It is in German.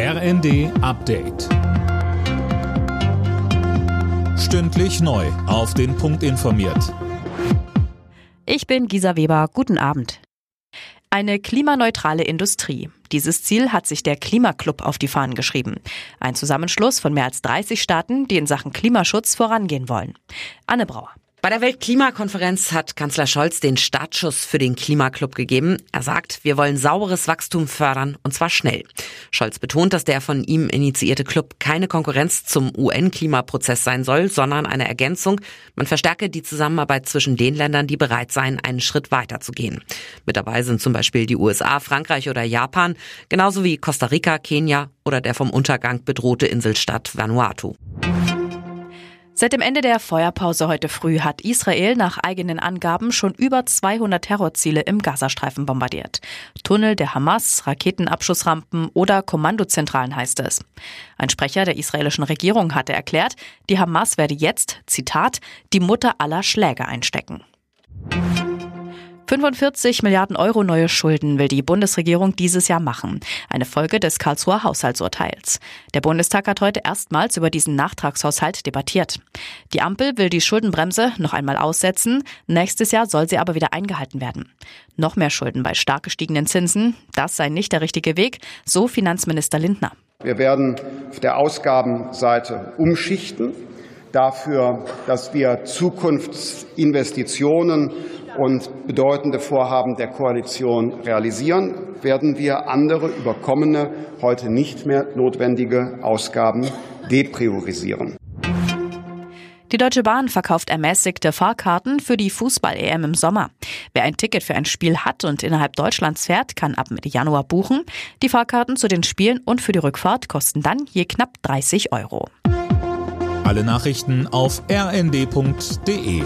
RND Update. Stündlich neu. Auf den Punkt informiert. Ich bin Gisa Weber. Guten Abend. Eine klimaneutrale Industrie. Dieses Ziel hat sich der Klimaclub auf die Fahnen geschrieben. Ein Zusammenschluss von mehr als 30 Staaten, die in Sachen Klimaschutz vorangehen wollen. Anne Brauer. Bei der Weltklimakonferenz hat Kanzler Scholz den Startschuss für den Klimaclub gegeben. Er sagt, wir wollen sauberes Wachstum fördern und zwar schnell. Scholz betont, dass der von ihm initiierte Club keine Konkurrenz zum UN-Klimaprozess sein soll, sondern eine Ergänzung. Man verstärke die Zusammenarbeit zwischen den Ländern, die bereit seien, einen Schritt weiter zu gehen. Mit dabei sind zum Beispiel die USA, Frankreich oder Japan, genauso wie Costa Rica, Kenia oder der vom Untergang bedrohte Inselstaat Vanuatu. Seit dem Ende der Feuerpause heute früh hat Israel nach eigenen Angaben schon über 200 Terrorziele im Gazastreifen bombardiert. Tunnel der Hamas, Raketenabschussrampen oder Kommandozentralen heißt es. Ein Sprecher der israelischen Regierung hatte erklärt, die Hamas werde jetzt, Zitat, die Mutter aller Schläge einstecken. 45 Milliarden Euro neue Schulden will die Bundesregierung dieses Jahr machen. Eine Folge des Karlsruher Haushaltsurteils. Der Bundestag hat heute erstmals über diesen Nachtragshaushalt debattiert. Die Ampel will die Schuldenbremse noch einmal aussetzen. Nächstes Jahr soll sie aber wieder eingehalten werden. Noch mehr Schulden bei stark gestiegenen Zinsen. Das sei nicht der richtige Weg, so Finanzminister Lindner. Wir werden auf der Ausgabenseite umschichten dafür, dass wir Zukunftsinvestitionen und bedeutende Vorhaben der Koalition realisieren, werden wir andere überkommene, heute nicht mehr notwendige Ausgaben depriorisieren. Die Deutsche Bahn verkauft ermäßigte Fahrkarten für die Fußball-EM im Sommer. Wer ein Ticket für ein Spiel hat und innerhalb Deutschlands fährt, kann ab Mitte Januar buchen. Die Fahrkarten zu den Spielen und für die Rückfahrt kosten dann je knapp 30 Euro. Alle Nachrichten auf rnd.de